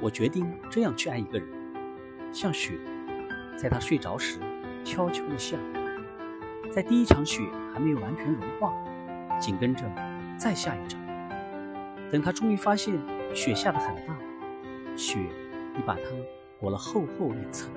我决定这样去爱一个人。像雪在他睡着时悄悄的下。在第一场雪还没有完全融化紧跟着再下一场。等他终于发现雪下的很大雪已把他裹了厚厚一层。